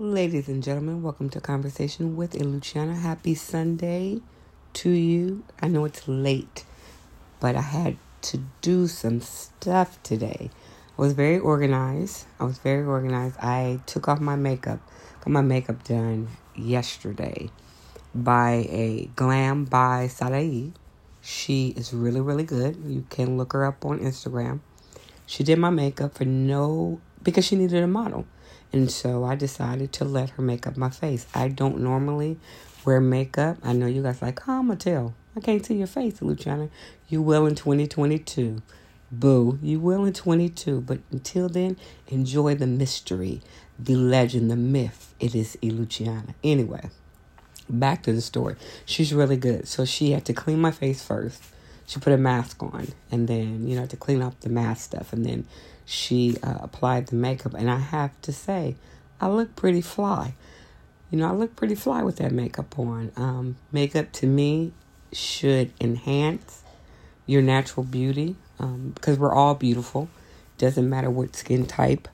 Ladies and gentlemen, welcome to Conversation with Luciana. Happy Sunday to you. I know it's late, but I had to do some stuff today. I was very organized. I was very organized. I took off my makeup, got my makeup done yesterday by a Glam by Sadai. She is really, really good. You can look her up on Instagram. She did my makeup for no, because she needed a model. And so I decided to let her make up my face. I don't normally wear makeup. I know you guys like, oh, I'm going to tell. I can't see your face, Luciana. You will in 2022. Boo, you will in 22. But until then, enjoy the mystery, the legend, the myth. It is Luciana. Anyway, back to the story. She's really good. So she had to clean my face first. She put a mask on and then, you know, to clean up the mask stuff. And then she uh, applied the makeup, and I have to say, I look pretty fly. You know, I look pretty fly with that makeup on. Um, makeup to me should enhance your natural beauty um, because we're all beautiful. Doesn't matter what skin type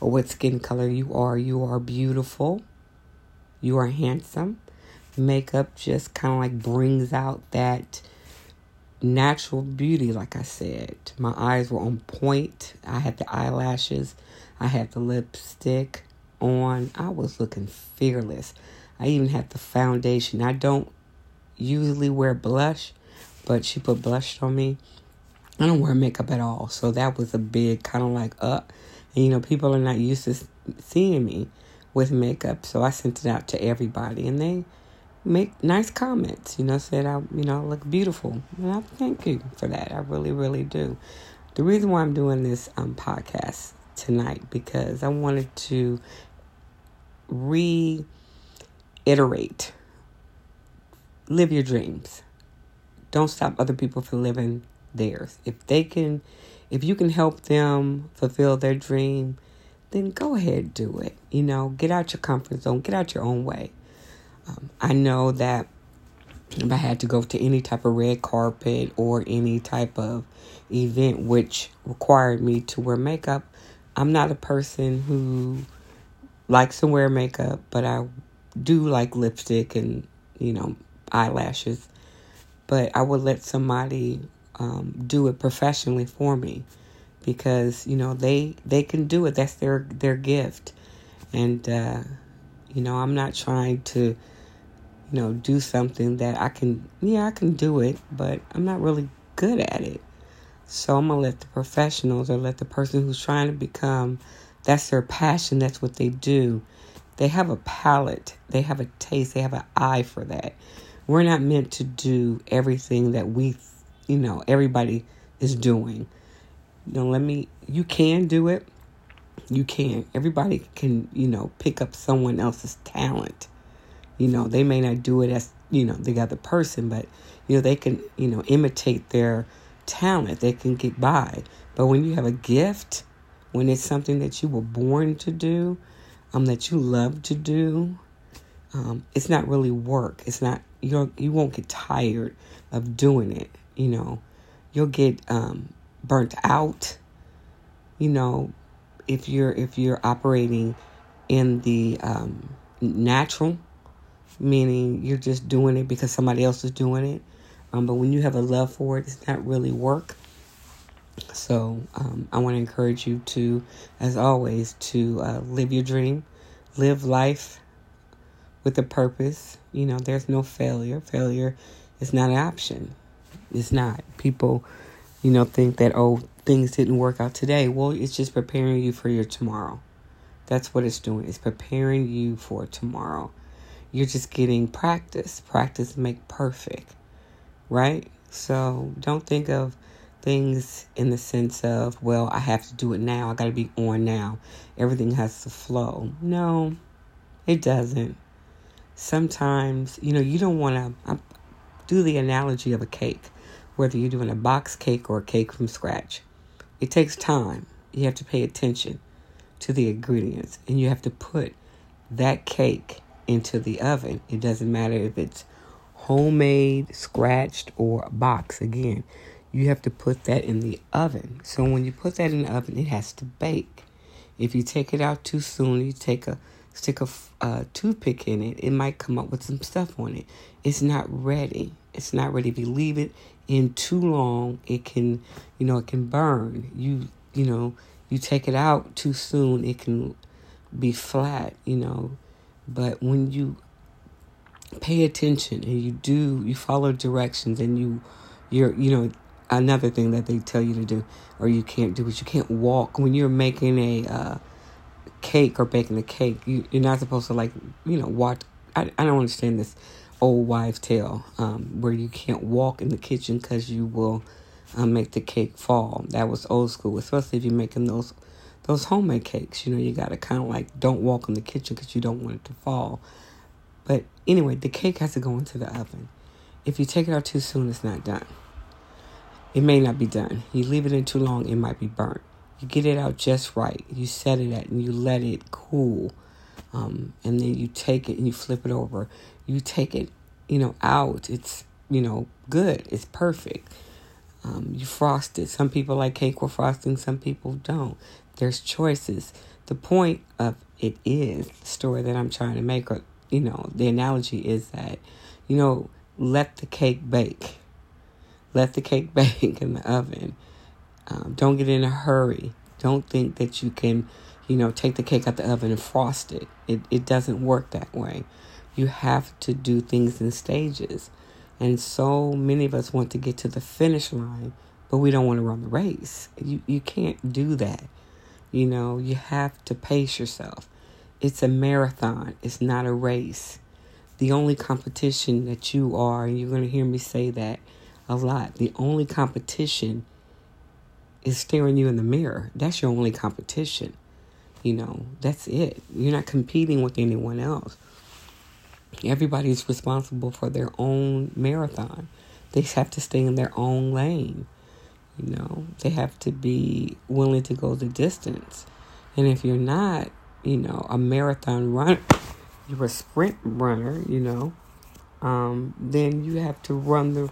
or what skin color you are, you are beautiful. You are handsome. Makeup just kind of like brings out that natural beauty, like I said. My eyes were on point. I had the eyelashes, I had the lipstick on. I was looking fearless. I even had the foundation. I don't usually wear blush, but she put blush on me. I don't wear makeup at all, so that was a big kind of like up. Uh, and you know, people are not used to seeing me with makeup, so I sent it out to everybody, and they make nice comments. You know, said I, you know, I look beautiful, and I thank you for that. I really, really do. The reason why I'm doing this um, podcast tonight because I wanted to reiterate: live your dreams. Don't stop other people from living theirs. If they can, if you can help them fulfill their dream, then go ahead do it. You know, get out your comfort zone, get out your own way. Um, I know that if I had to go to any type of red carpet or any type of event which required me to wear makeup, I'm not a person who likes to wear makeup, but I do like lipstick and, you know, eyelashes. But I would let somebody um, do it professionally for me because, you know, they they can do it. That's their their gift. And uh, you know, I'm not trying to you know, do something that I can, yeah, I can do it, but I'm not really good at it. So I'm going to let the professionals or let the person who's trying to become, that's their passion, that's what they do. They have a palate, they have a taste, they have an eye for that. We're not meant to do everything that we, you know, everybody is doing. You know, let me, you can do it. You can. Everybody can, you know, pick up someone else's talent you know, they may not do it as, you know, the other person, but, you know, they can, you know, imitate their talent. They can get by. But when you have a gift, when it's something that you were born to do, um, that you love to do, um, it's not really work. It's not you. You won't get tired of doing it. You know, you'll get um, burnt out. You know, if you're if you're operating in the um, natural meaning you're just doing it because somebody else is doing it. Um, but when you have a love for it, it's not really work. So um, I want to encourage you to, as always, to uh, live your dream, live life with a purpose. You know, there's no failure. Failure is not an option. It's not. People, you know, think that oh things didn't work out today. Well, it's just preparing you for your tomorrow. That's what it's doing. It's preparing you for tomorrow. You're just getting practice. Practice make perfect, right? So don't think of things in the sense of, well, I have to do it now. I got to be on now. Everything has to flow. No, it doesn't. Sometimes, you know, you don't want to do the analogy of a cake, whether you're doing a box cake or a cake from scratch. It takes time. You have to pay attention to the ingredients and you have to put that cake into the oven. It doesn't matter if it's homemade, scratched, or box. Again, you have to put that in the oven. So when you put that in the oven, it has to bake. If you take it out too soon, you take a stick a uh, toothpick in it, it might come up with some stuff on it. It's not ready. It's not ready. If you leave it in too long, it can, you know, it can burn. You, you know, you take it out too soon, it can be flat, you know. But when you pay attention and you do, you follow directions and you, you're, you know, another thing that they tell you to do or you can't do is you can't walk when you're making a uh, cake or baking a cake. You, you're not supposed to like, you know, walk. I, I don't understand this old wives' tale um, where you can't walk in the kitchen because you will um, make the cake fall. That was old school, especially if you're making those those homemade cakes. You know, you got to kind of like don't walk in the kitchen because you don't want it to fall. But anyway, the cake has to go into the oven. If you take it out too soon, it's not done. It may not be done. You leave it in too long, it might be burnt. You get it out just right. You set it at and you let it cool. Um, and then you take it and you flip it over. You take it, you know, out. It's, you know, good. It's perfect. Um, you frost it. Some people like cake with frosting, some people don't. There's choices. The point of it is the story that I'm trying to make, or, you know, the analogy is that, you know, let the cake bake. Let the cake bake in the oven. Um, don't get in a hurry. Don't think that you can, you know, take the cake out of the oven and frost it. It, it doesn't work that way. You have to do things in stages. And so many of us want to get to the finish line, but we don't want to run the race. You you can't do that. You know, you have to pace yourself. It's a marathon. It's not a race. The only competition that you are, and you're going to hear me say that a lot. The only competition is staring you in the mirror. That's your only competition. You know, that's it. You're not competing with anyone else. Everybody's responsible for their own marathon. They have to stay in their own lane. You know, they have to be willing to go the distance. And if you're not, you know, a marathon runner, you're a sprint runner, you know, um, then you have to run the,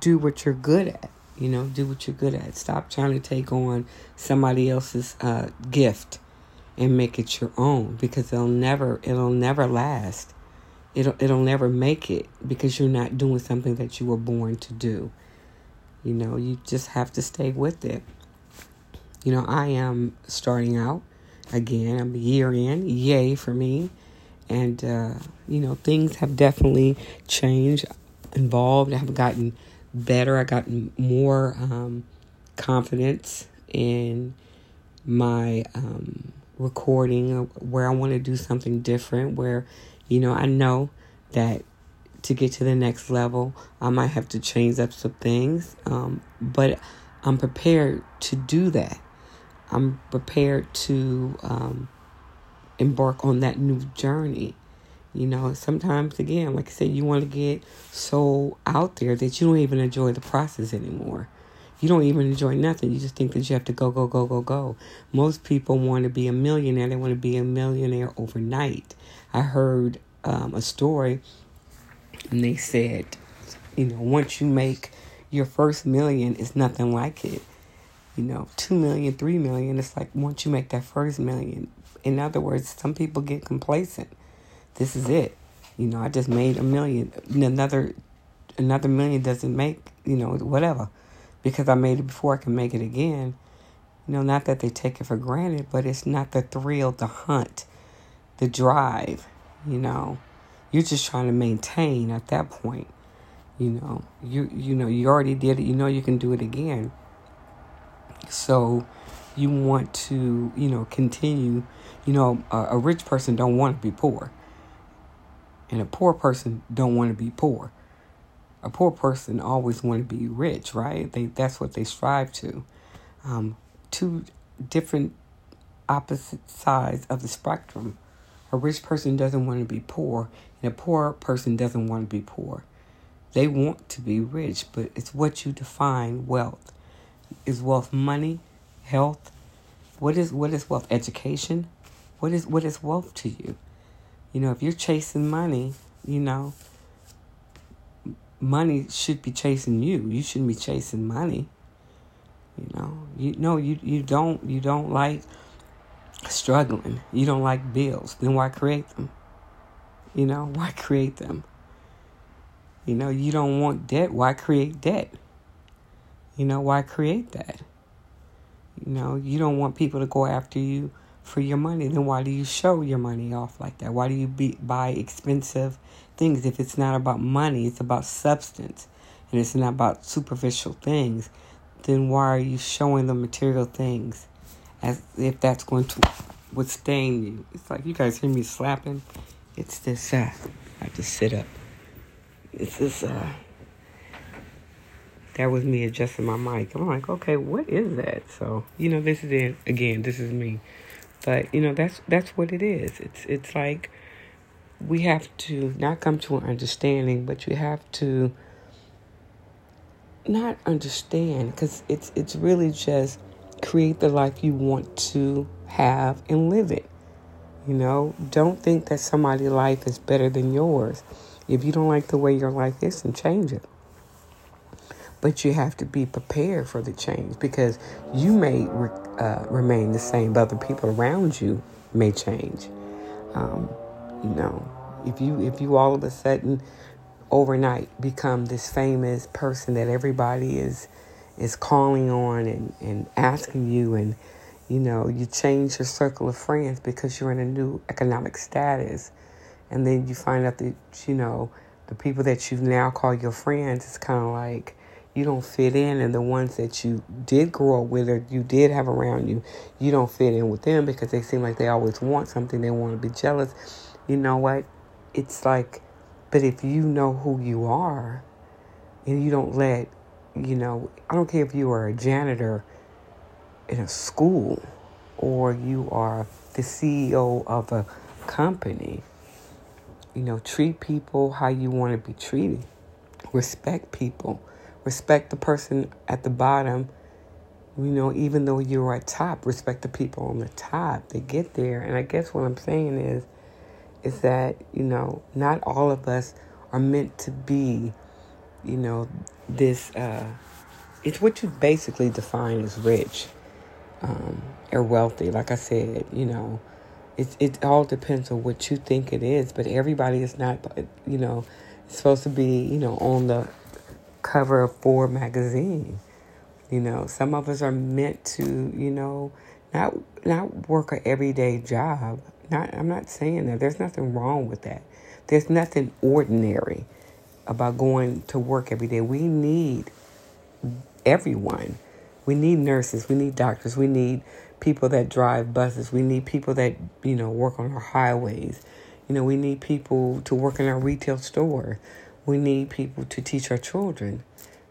do what you're good at. You know, do what you're good at. Stop trying to take on somebody else's uh, gift and make it your own because it'll never it'll never last. It'll it'll never make it because you're not doing something that you were born to do. You know, you just have to stay with it. You know, I am starting out again. I'm a year in. Yay for me. And uh, you know, things have definitely changed, involved. I've gotten better. I've gotten more um, confidence in my um, recording where I want to do something different. Where, you know, I know that to get to the next level, I might have to change up some things. Um, but I'm prepared to do that. I'm prepared to um, embark on that new journey. You know, sometimes again, like I said, you want to get so out there that you don't even enjoy the process anymore. You don't even enjoy nothing. You just think that you have to go, go, go, go, go. Most people want to be a millionaire. They want to be a millionaire overnight. I heard um, a story, and they said, you know, once you make your first million, it's nothing like it. You know, two million, three million, it's like once you make that first million. In other words, some people get complacent this is it. You know, I just made a million. Another another million doesn't make, you know, whatever. Because I made it before I can make it again. You know, not that they take it for granted, but it's not the thrill, the hunt, the drive, you know. You're just trying to maintain at that point. You know, you you know, you already did it, you know you can do it again. So you want to, you know, continue, you know, a, a rich person don't want to be poor and a poor person don't want to be poor. A poor person always want to be rich, right? They that's what they strive to. Um, two different opposite sides of the spectrum. A rich person doesn't want to be poor, and a poor person doesn't want to be poor. They want to be rich, but it's what you define wealth. Is wealth money, health? What is what is wealth? Education? What is what is wealth to you? You know, if you're chasing money, you know, money should be chasing you. You shouldn't be chasing money. You know, you know you you don't you don't like struggling. You don't like bills. Then why create them? You know, why create them? You know, you don't want debt. Why create debt? You know, why create that? You know, you don't want people to go after you for your money. Then why do you show your money off like that? Why do you be, buy expensive things if it's not about money? It's about substance and it's not about superficial things. Then why are you showing the material things as if that's going to withstand you? It's like you guys hear me slapping. It's this. Uh, I have to sit up. It's this. Uh, that was me adjusting my mic. I'm like, okay, what is that? So you know, this is it again. This is me. But you know, that's that's what it is. It's it's like we have to not come to an understanding, but you have to not understand because it's it's really just create the life you want to have and live it. You know, don't think that somebody's life is better than yours. If you don't like the way your life is, then change it. But you have to be prepared for the change because you may uh, remain the same, but other people around you may change. Um, you know, if you if you all of a sudden overnight become this famous person that everybody is is calling on and, and asking you and you know, you change your circle of friends because you're in a new economic status. And then you find out that, you know, the people that you now call your friends, it's kind of like you don't fit in. And the ones that you did grow up with or you did have around you, you don't fit in with them because they seem like they always want something. They want to be jealous. You know what? It's like, but if you know who you are and you don't let, you know, I don't care if you are a janitor in a school or you are the CEO of a company, you know, treat people how you want to be treated. Respect people. Respect the person at the bottom. You know, even though you're at top, respect the people on the top. They get there. And I guess what I'm saying is, is that, you know, not all of us are meant to be, you know, this, uh, it's what you basically define as rich um, or wealthy. Like I said, you know, it it all depends on what you think it is. But everybody is not, you know, supposed to be, you know, on the cover of Forbes magazine. You know, some of us are meant to, you know, not not work a everyday job. Not I'm not saying that. There's nothing wrong with that. There's nothing ordinary about going to work every day. We need everyone we need nurses, we need doctors, we need people that drive buses, we need people that, you know, work on our highways. You know, we need people to work in our retail store. We need people to teach our children.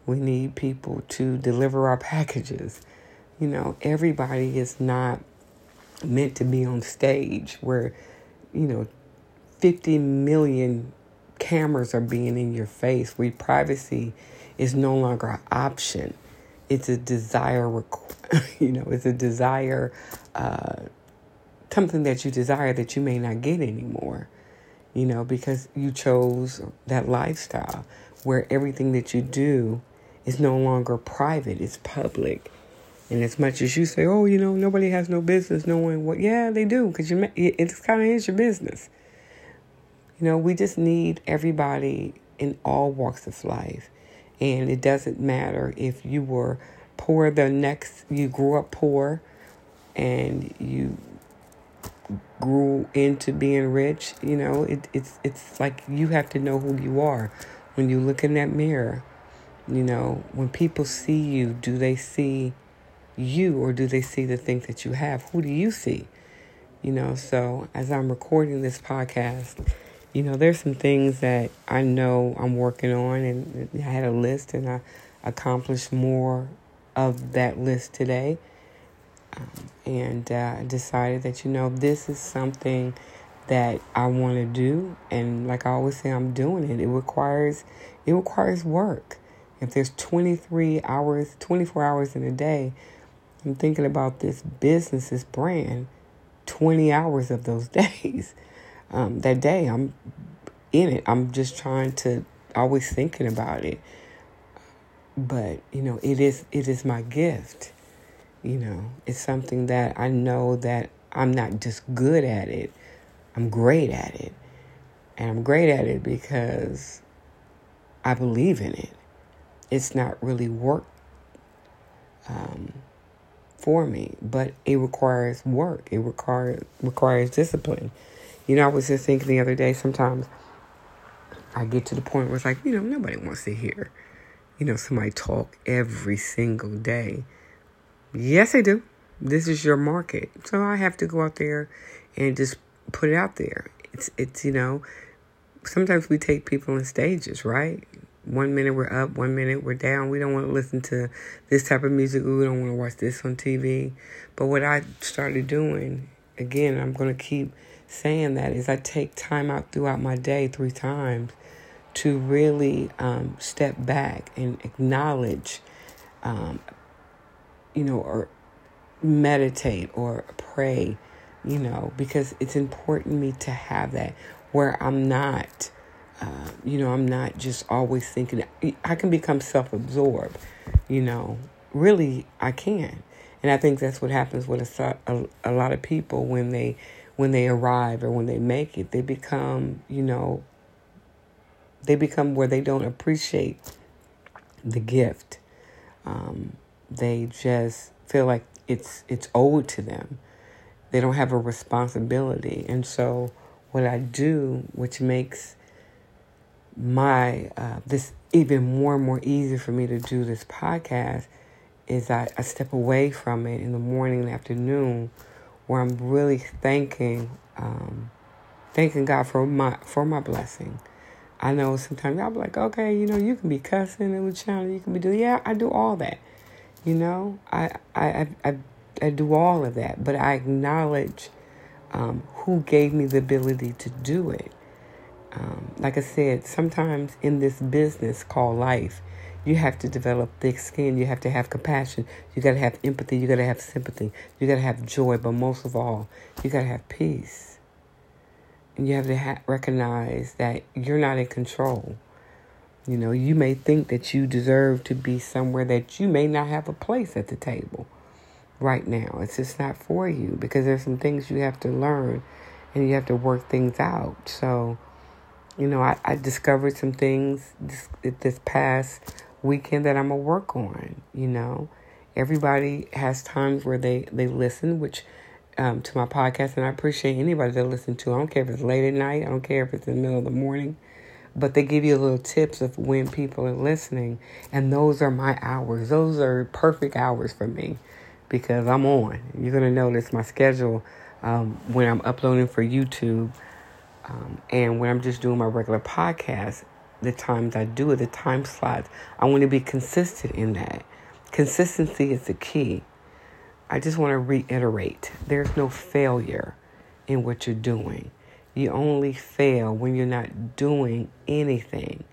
We need people to deliver our packages. You know, everybody is not meant to be on stage where, you know, 50 million cameras are being in your face, where privacy is no longer an option it's a desire, you know, it's a desire, uh, something that you desire that you may not get anymore, you know, because you chose that lifestyle where everything that you do is no longer private, it's public. And as much as you say, oh, you know, nobody has no business knowing what, yeah, they do, because you it's kind of is your business. You know, we just need everybody in all walks of life and it doesn't matter if you were poor the next, you grew up poor and you grew into being rich, you know, it, it's, it's like you have to know who you are. When you look in that mirror, you know, when people see you, do they see you or do they see the things that you have? Who do you see? You know, so as I'm recording this podcast, you know, there's some things that I know I'm working on, and I had a list, and I accomplished more of that list today. Um, and uh, decided that, you know, this is something that I want to do. And like I always say, I'm doing it. It requires, it requires work. If there's 23 hours, 24 hours in a day, I'm thinking about this business, this brand, 20 hours of those days um, that day. I'm in it. I'm just trying to always thinking about it. But you know, it is it is my gift. You know, it's something that I know that I'm not just good at it, I'm great at it. And I'm great at it because I believe in it. It's not really work um, for me, but it requires work. It requires requires discipline. You know, I was just thinking the other day. Sometimes I get to the point where it's like, you know, nobody wants to hear, you know, somebody talk every single day. Yes, I do. This is your market, so I have to go out there and just put it out there. It's it's you know, sometimes we take people in stages, right? One minute we're up, one minute we're down. We don't want to listen to this type of music. We don't want to watch this on TV. But what I started doing, again, I'm going to keep saying that, is I take time out throughout my day three times to really um, step back and acknowledge, um, you know, or meditate or pray, you know, because it's important to me to have that where I'm not uh, you know, I'm not just always thinking. I can become self absorbed, you know. Really, I can. And I think that's what happens with a, a, a lot of people when they when they arrive or when they make it. They become, you know, they become where they don't appreciate the gift. Um, they just feel like it's it's owed to them. They don't have a responsibility, and so what I do, which makes my uh, this even more and more easy for me to do this podcast is I, I step away from it in the morning and afternoon where I'm really thanking um, thanking God for my for my blessing. I know sometimes I'll be like, okay, you know, you can be cussing and channel, you can be doing yeah, I do all that. You know, I I I I do all of that, but I acknowledge um, who gave me the ability to do it. Um, like I said, sometimes in this business called life, you have to develop thick skin. You have to have compassion. You got to have empathy. You got to have sympathy. You got to have joy. But most of all, you got to have peace. And you have to ha- recognize that you're not in control. You know, you may think that you deserve to be somewhere that you may not have a place at the table right now. It's just not for you because there's some things you have to learn and you have to work things out. So, you know, I, I discovered some things this, this past weekend that I'm to work on, you know. Everybody has times where they, they listen, which um, to my podcast, and I appreciate anybody that listen to. I don't care if it's late at night. I don't care if it's in the middle of the morning. But they give you little tips of when people are listening. And those are my hours. Those are perfect hours for me because I'm on. You're going to notice my schedule um, when I'm uploading for YouTube um, and when I'm just doing my regular podcast, the times I do it, the time slots, I want to be consistent in that. Consistency is the key. I just want to reiterate there's no failure in what you're doing. You only fail when you're not doing anything.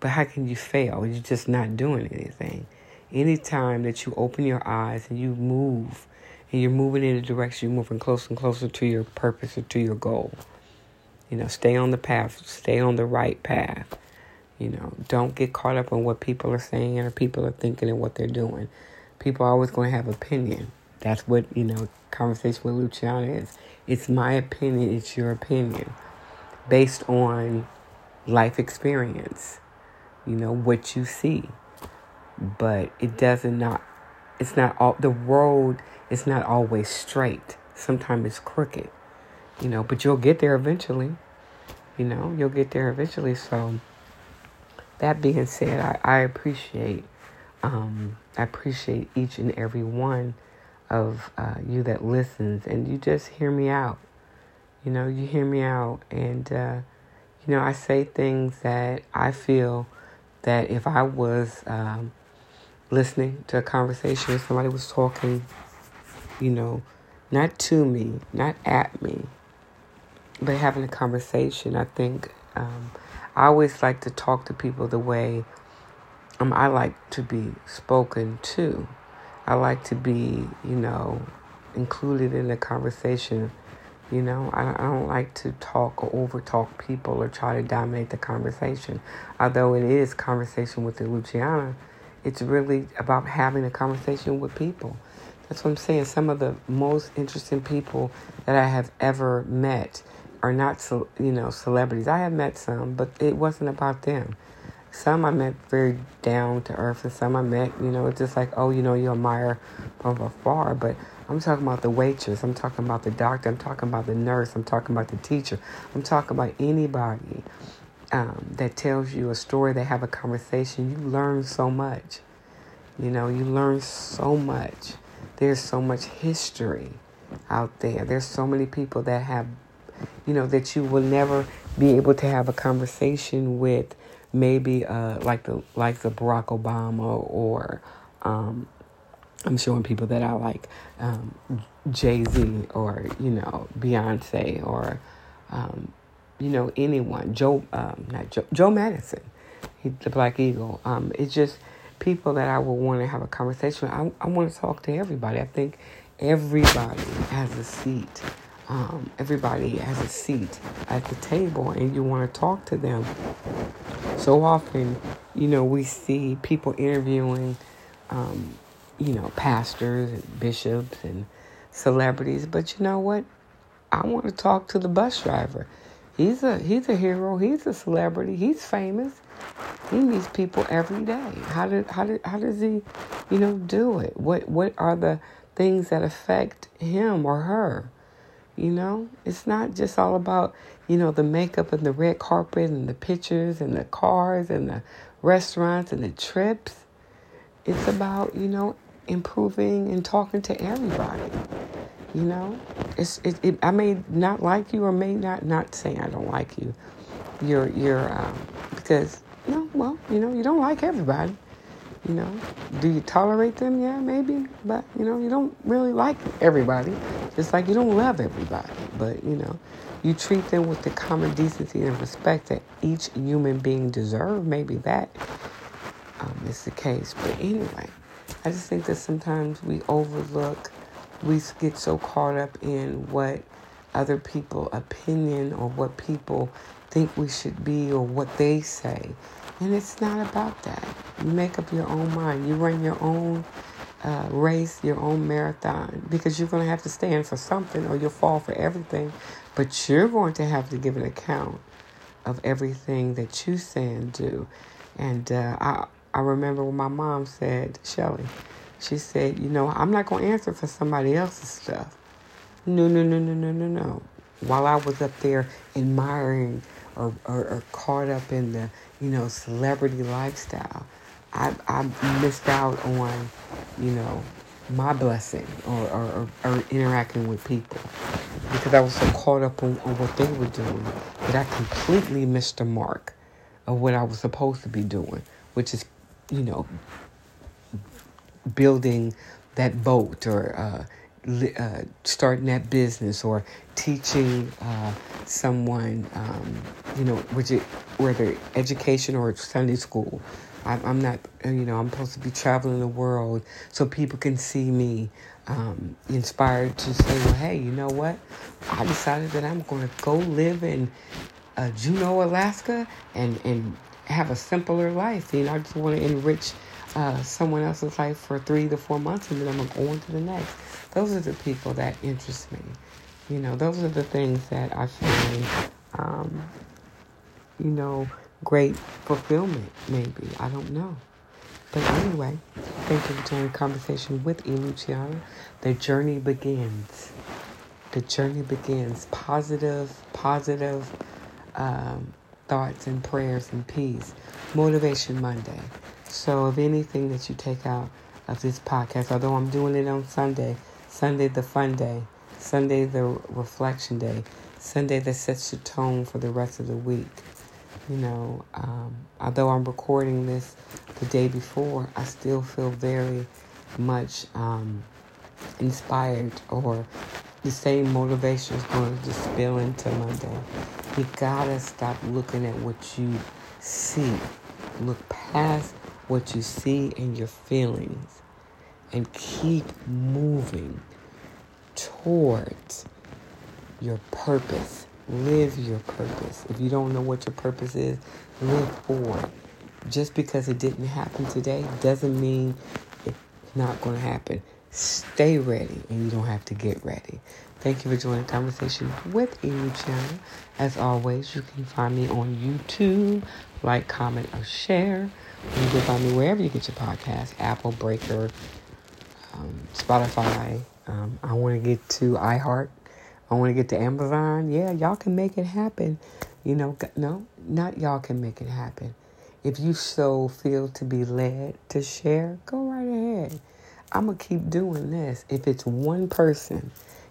But how can you fail? You're just not doing anything. Anytime that you open your eyes and you move, and you're moving in a direction, you're moving closer and closer to your purpose or to your goal. You know, stay on the path, stay on the right path. You know, don't get caught up on what people are saying or people are thinking and what they're doing. People are always going to have opinion. That's what, you know, conversation with Luciana is. It's my opinion, it's your opinion based on life experience, you know, what you see. But it doesn't not, it's not all, the road is not always straight. Sometimes it's crooked you know, but you'll get there eventually. You know, you'll get there eventually. So, that being said, I, I appreciate, um, I appreciate each and every one of uh, you that listens, and you just hear me out. You know, you hear me out, and uh, you know, I say things that I feel that if I was um, listening to a conversation, somebody was talking, you know, not to me, not at me, but having a conversation, I think um, I always like to talk to people the way um, I like to be spoken to. I like to be, you know, included in the conversation. You know, I, I don't like to talk or over talk people or try to dominate the conversation. Although it is conversation with the Luciana, it's really about having a conversation with people That's what I'm saying. Some of the most interesting people that I have ever met are not, you know, celebrities. I have met some, but it wasn't about them. Some I met very down to earth, and some I met, you know, it's just like, oh, you know, you admire from afar. But I'm talking about the waitress. I'm talking about the doctor. I'm talking about the nurse. I'm talking about the teacher. I'm talking about anybody um, that tells you a story. They have a conversation. You learn so much. You know, you learn so much. There's so much history out there. There's so many people that have, you know, that you will never be able to have a conversation with maybe uh, like the like the Barack Obama or um, I'm showing people that I like um, Jay Z or you know Beyonce or um, you know anyone Joe um, not Joe Joe Madison, he, the Black Eagle. Um, it's just people that I would want to have a conversation. With. I I want to talk to everybody. I think everybody has a seat. Um, everybody has a seat at the table, and you want to talk to them so often, you know, we see people interviewing, um, you know, pastors and bishops and celebrities, but you know what? I want to talk to the bus driver. He's a he's a hero. He's a celebrity. He's famous. He meets people every day. How did how did how does he, you know, do it? What what are the things that affect him or her? You know, it's not just all about, you know, the makeup and the red carpet and the pictures and the cars and the restaurants and the trips. It's about, you know, improving and talking to everybody. You know, it's it, it, I may not like you or may not not saying I don't like you. You're you're um, because know, well, you know, you don't like everybody. You know, do you tolerate them? Yeah, maybe, but you know, you don't really like everybody. Just like you don't love everybody, but you know, you treat them with the common decency and respect that each human being deserves. Maybe that um, is the case. But anyway, I just think that sometimes we overlook, we get so caught up in what other people' opinion or what people think we should be or what they say and it's not about that. You make up your own mind. You run your own uh, race, your own marathon, because you're going to have to stand for something or you'll fall for everything. But you're going to have to give an account of everything that you say and do. And uh, I, I remember when my mom said, Shelly, she said, you know, I'm not going to answer for somebody else's stuff. No, no, no, no, no, no, no. While I was up there admiring or, or, or caught up in the you know, celebrity lifestyle. I, I missed out on, you know, my blessing or, or, or, interacting with people because I was so caught up on, on what they were doing that I completely missed the mark of what I was supposed to be doing, which is, you know, building that boat or uh, uh, starting that business or teaching uh, someone, um, you know, which it, whether education or Sunday school. I'm, I'm, not, uh, you know, I'm supposed to be traveling the world so people can see me um, inspired to say, well, hey, you know what? I decided that I'm going to go live in uh, Juneau, Alaska, and and have a simpler life. You know, I just want to enrich uh, someone else's life for three to four months, and then I'm going on to the next. Those are the people that interest me. You know, those are the things that I find, um, you know, great fulfillment, maybe. I don't know. But anyway, thank you for joining the conversation with E. The journey begins. The journey begins. Positive, positive um, thoughts and prayers and peace. Motivation Monday. So, if anything that you take out of this podcast, although I'm doing it on Sunday, Sunday, the fun day. Sunday, the reflection day. Sunday, that sets the tone for the rest of the week. You know, um, although I'm recording this the day before, I still feel very much um, inspired or the same motivation is going to just spill into Monday. You gotta stop looking at what you see. Look past what you see and your feelings and keep moving towards your purpose. Live your purpose. If you don't know what your purpose is, live for it. Just because it didn't happen today doesn't mean it's not going to happen. stay ready and you don't have to get ready. Thank you for joining the conversation with Luciana. As always, you can find me on YouTube. Like, comment, or share. You can find me wherever you get your podcast Apple, Breaker, um, Spotify. Um, I want to get to iHeart. I want to get to Amazon. Yeah, y'all can make it happen. You know, no, not y'all can make it happen. If you so feel to be led to share, go right ahead. I'm going to keep doing this. If it's one person,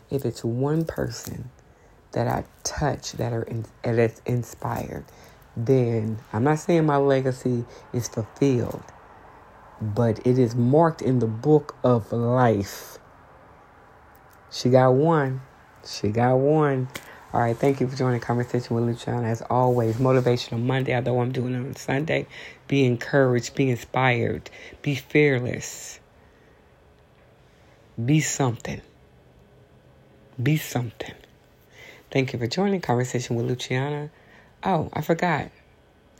if it's one person that I touch that are in, that's inspired, then I'm not saying my legacy is fulfilled, but it is marked in the book of life. She got one. She got one. All right, thank you for joining conversation with Luciana. As always, motivational Monday, although I'm doing it on Sunday. Be encouraged, be inspired, be fearless, be something. Be something. Thank you for joining Conversation with Luciana. Oh, I forgot.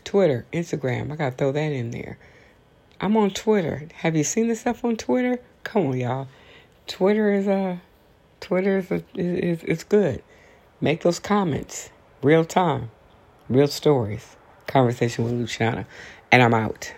Twitter, Instagram. I gotta throw that in there. I'm on Twitter. Have you seen the stuff on Twitter? Come on, y'all. Twitter is a uh, Twitter is a, is is good. Make those comments. Real time. Real stories. Conversation with Luciana. And I'm out.